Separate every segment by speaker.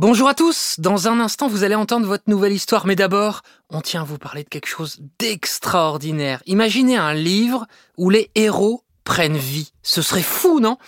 Speaker 1: Bonjour à tous, dans un instant vous allez entendre votre nouvelle histoire, mais d'abord on tient à vous parler de quelque chose d'extraordinaire. Imaginez un livre où les héros prennent vie. Ce serait fou, non?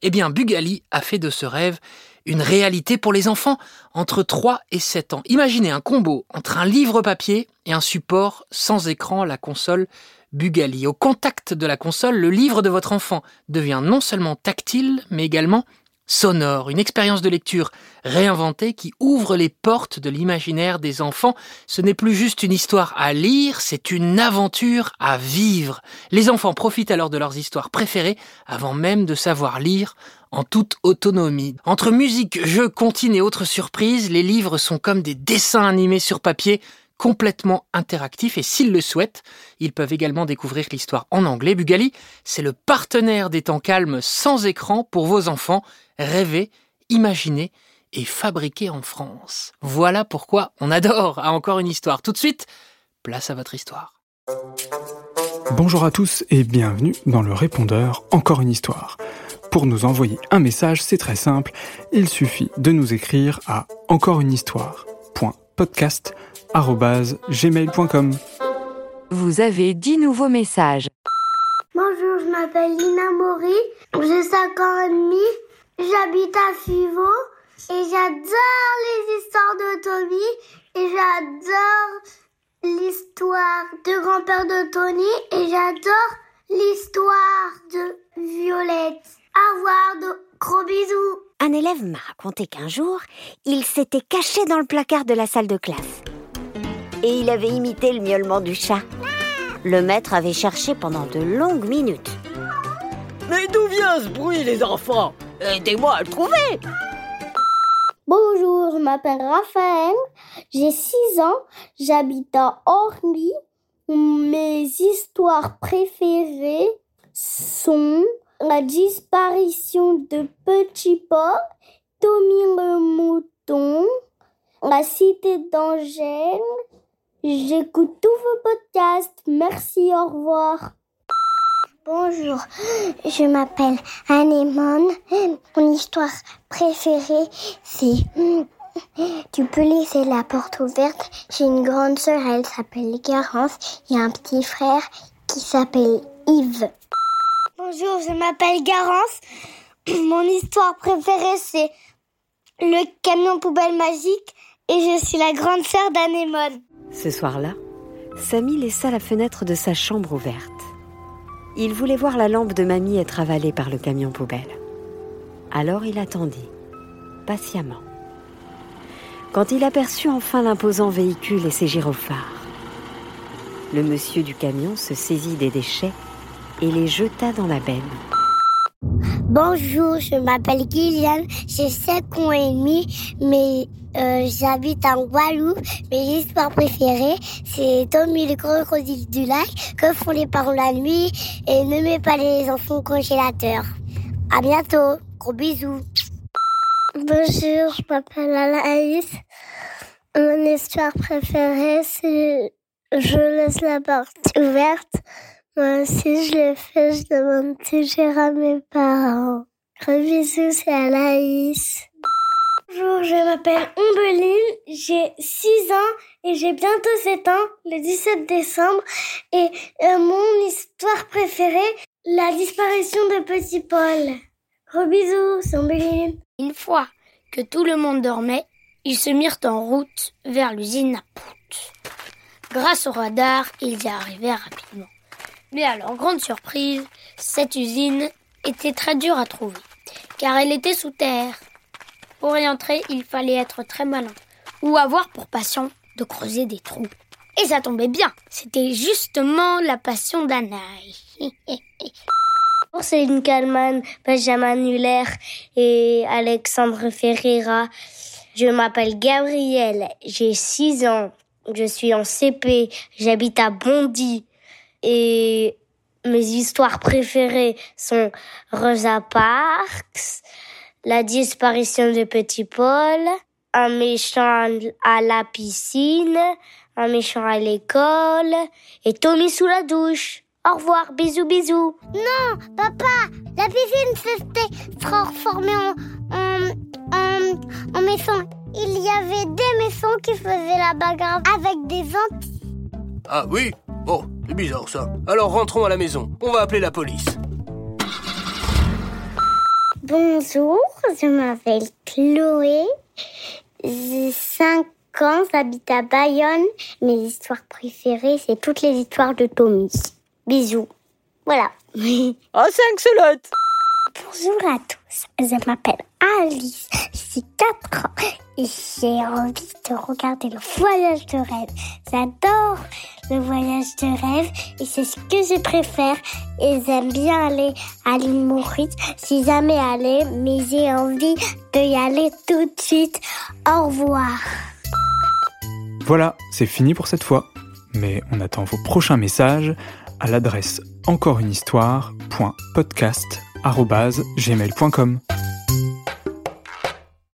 Speaker 1: Eh bien Bugali a fait de ce rêve une réalité pour les enfants entre 3 et 7 ans. Imaginez un combo entre un livre papier et un support sans écran, la console Bugali. Au contact de la console, le livre de votre enfant devient non seulement tactile, mais également sonore, une expérience de lecture réinventée qui ouvre les portes de l'imaginaire des enfants. Ce n'est plus juste une histoire à lire, c'est une aventure à vivre. Les enfants profitent alors de leurs histoires préférées avant même de savoir lire en toute autonomie. Entre musique, jeux, comptines et autres surprises, les livres sont comme des dessins animés sur papier complètement interactifs et s'ils le souhaitent, ils peuvent également découvrir l'histoire en anglais. Bugali, c'est le partenaire des temps calmes sans écran pour vos enfants. Rêver, imaginer et fabriquer en France. Voilà pourquoi on adore à encore une histoire. Tout de suite, place à votre histoire.
Speaker 2: Bonjour à tous et bienvenue dans le répondeur Encore une histoire. Pour nous envoyer un message, c'est très simple, il suffit de nous écrire à encoreunehistoire.podcast@gmail.com.
Speaker 3: Vous avez 10 nouveaux messages.
Speaker 4: Bonjour, je m'appelle Lina Mori, j'ai 5 ans et demi, j'habite à Fivo et j'adore les histoires de Tommy et j'adore l'histoire de grand-père de Tony et j'adore l'histoire de Violette. Au revoir.
Speaker 5: Un élève m'a raconté qu'un jour, il s'était caché dans le placard de la salle de classe. Et il avait imité le miaulement du chat. Le maître avait cherché pendant de longues minutes.
Speaker 6: Mais d'où vient ce bruit, les enfants? Aidez-moi à le trouver
Speaker 4: Bonjour, je m'appelle Raphaël, j'ai 6 ans, j'habite à Orly. Mes histoires préférées sont la disparition de Petit Paul, Tommy le mouton, la cité d'Angèle. J'écoute tous vos podcasts. Merci, au revoir. Bonjour, je m'appelle Anémone. Mon histoire préférée, c'est Tu peux laisser la porte ouverte. J'ai une grande sœur, elle s'appelle Garance. Il a un petit frère qui s'appelle Yves. Bonjour, je m'appelle Garance. Mon histoire préférée, c'est le camion poubelle magique et je suis la grande sœur d'Anémone.
Speaker 3: Ce soir-là, Samy laissa la fenêtre de sa chambre ouverte. Il voulait voir la lampe de mamie être avalée par le camion poubelle. Alors il attendit, patiemment. Quand il aperçut enfin l'imposant véhicule et ses gyrophares, le monsieur du camion se saisit des déchets et les jeta dans la benne.
Speaker 4: Bonjour, je m'appelle Guyliane, j'ai 5 ans et demi, mais euh, j'habite en Guadeloupe. Mes histoires préférées, c'est Tommy le crocodile du lac, que font les parents la nuit, et ne mets pas les enfants au congélateur. À bientôt, gros bisous. Bonjour, je m'appelle Anaïs. Mon histoire préférée, c'est Je laisse la porte ouverte. Moi aussi, je le fais, je demande toujours à mes parents. Gros bisous, c'est Anaïs. Bonjour, je m'appelle Ombeline, j'ai 6 ans et j'ai bientôt 7 ans, le 17 décembre. Et euh, mon histoire préférée, la disparition de Petit Paul. Gros bisous, c'est.
Speaker 7: Une fois que tout le monde dormait, ils se mirent en route vers l'usine à Pout. Grâce au radar, ils y arrivèrent rapidement. Mais à leur grande surprise, cette usine était très dure à trouver, car elle était sous terre. Pour y entrer, il fallait être très malin, ou avoir pour passion de creuser des trous. Et ça tombait bien, c'était justement la passion d'Anaï.
Speaker 4: Céline Kalman, Benjamin Nuller et Alexandre Ferreira. Je m'appelle Gabrielle, j'ai 6 ans, je suis en CP, j'habite à Bondy et mes histoires préférées sont Rosa Parks, la disparition de Petit Paul, un méchant à la piscine, un méchant à l'école et Tommy sous la douche. Au revoir, bisous bisous. Non, papa, la piscine s'était transformée en, en, en, en méchant
Speaker 8: il y avait des maisons qui faisaient la bagarre avec des Antilles.
Speaker 6: Ah oui Bon, c'est bizarre ça. Alors rentrons à la maison. On va appeler la police.
Speaker 8: Bonjour, je m'appelle Chloé. J'ai 5 ans, j'habite à Bayonne. Mes histoires préférées, c'est toutes les histoires de Tommy. Bisous. Voilà.
Speaker 6: Ah, c'est excellent
Speaker 8: Bonjour à tous, je m'appelle Alice, j'ai 4 ans et j'ai envie de regarder le voyage de rêve. J'adore le voyage de rêve et c'est ce que je préfère et j'aime bien aller à l'île Maurice. Si jamais aller, mais j'ai envie de y aller tout de suite. Au revoir.
Speaker 2: Voilà, c'est fini pour cette fois. Mais on attend vos prochains messages à l'adresse encoreunehistoire.podcast.gmail.com.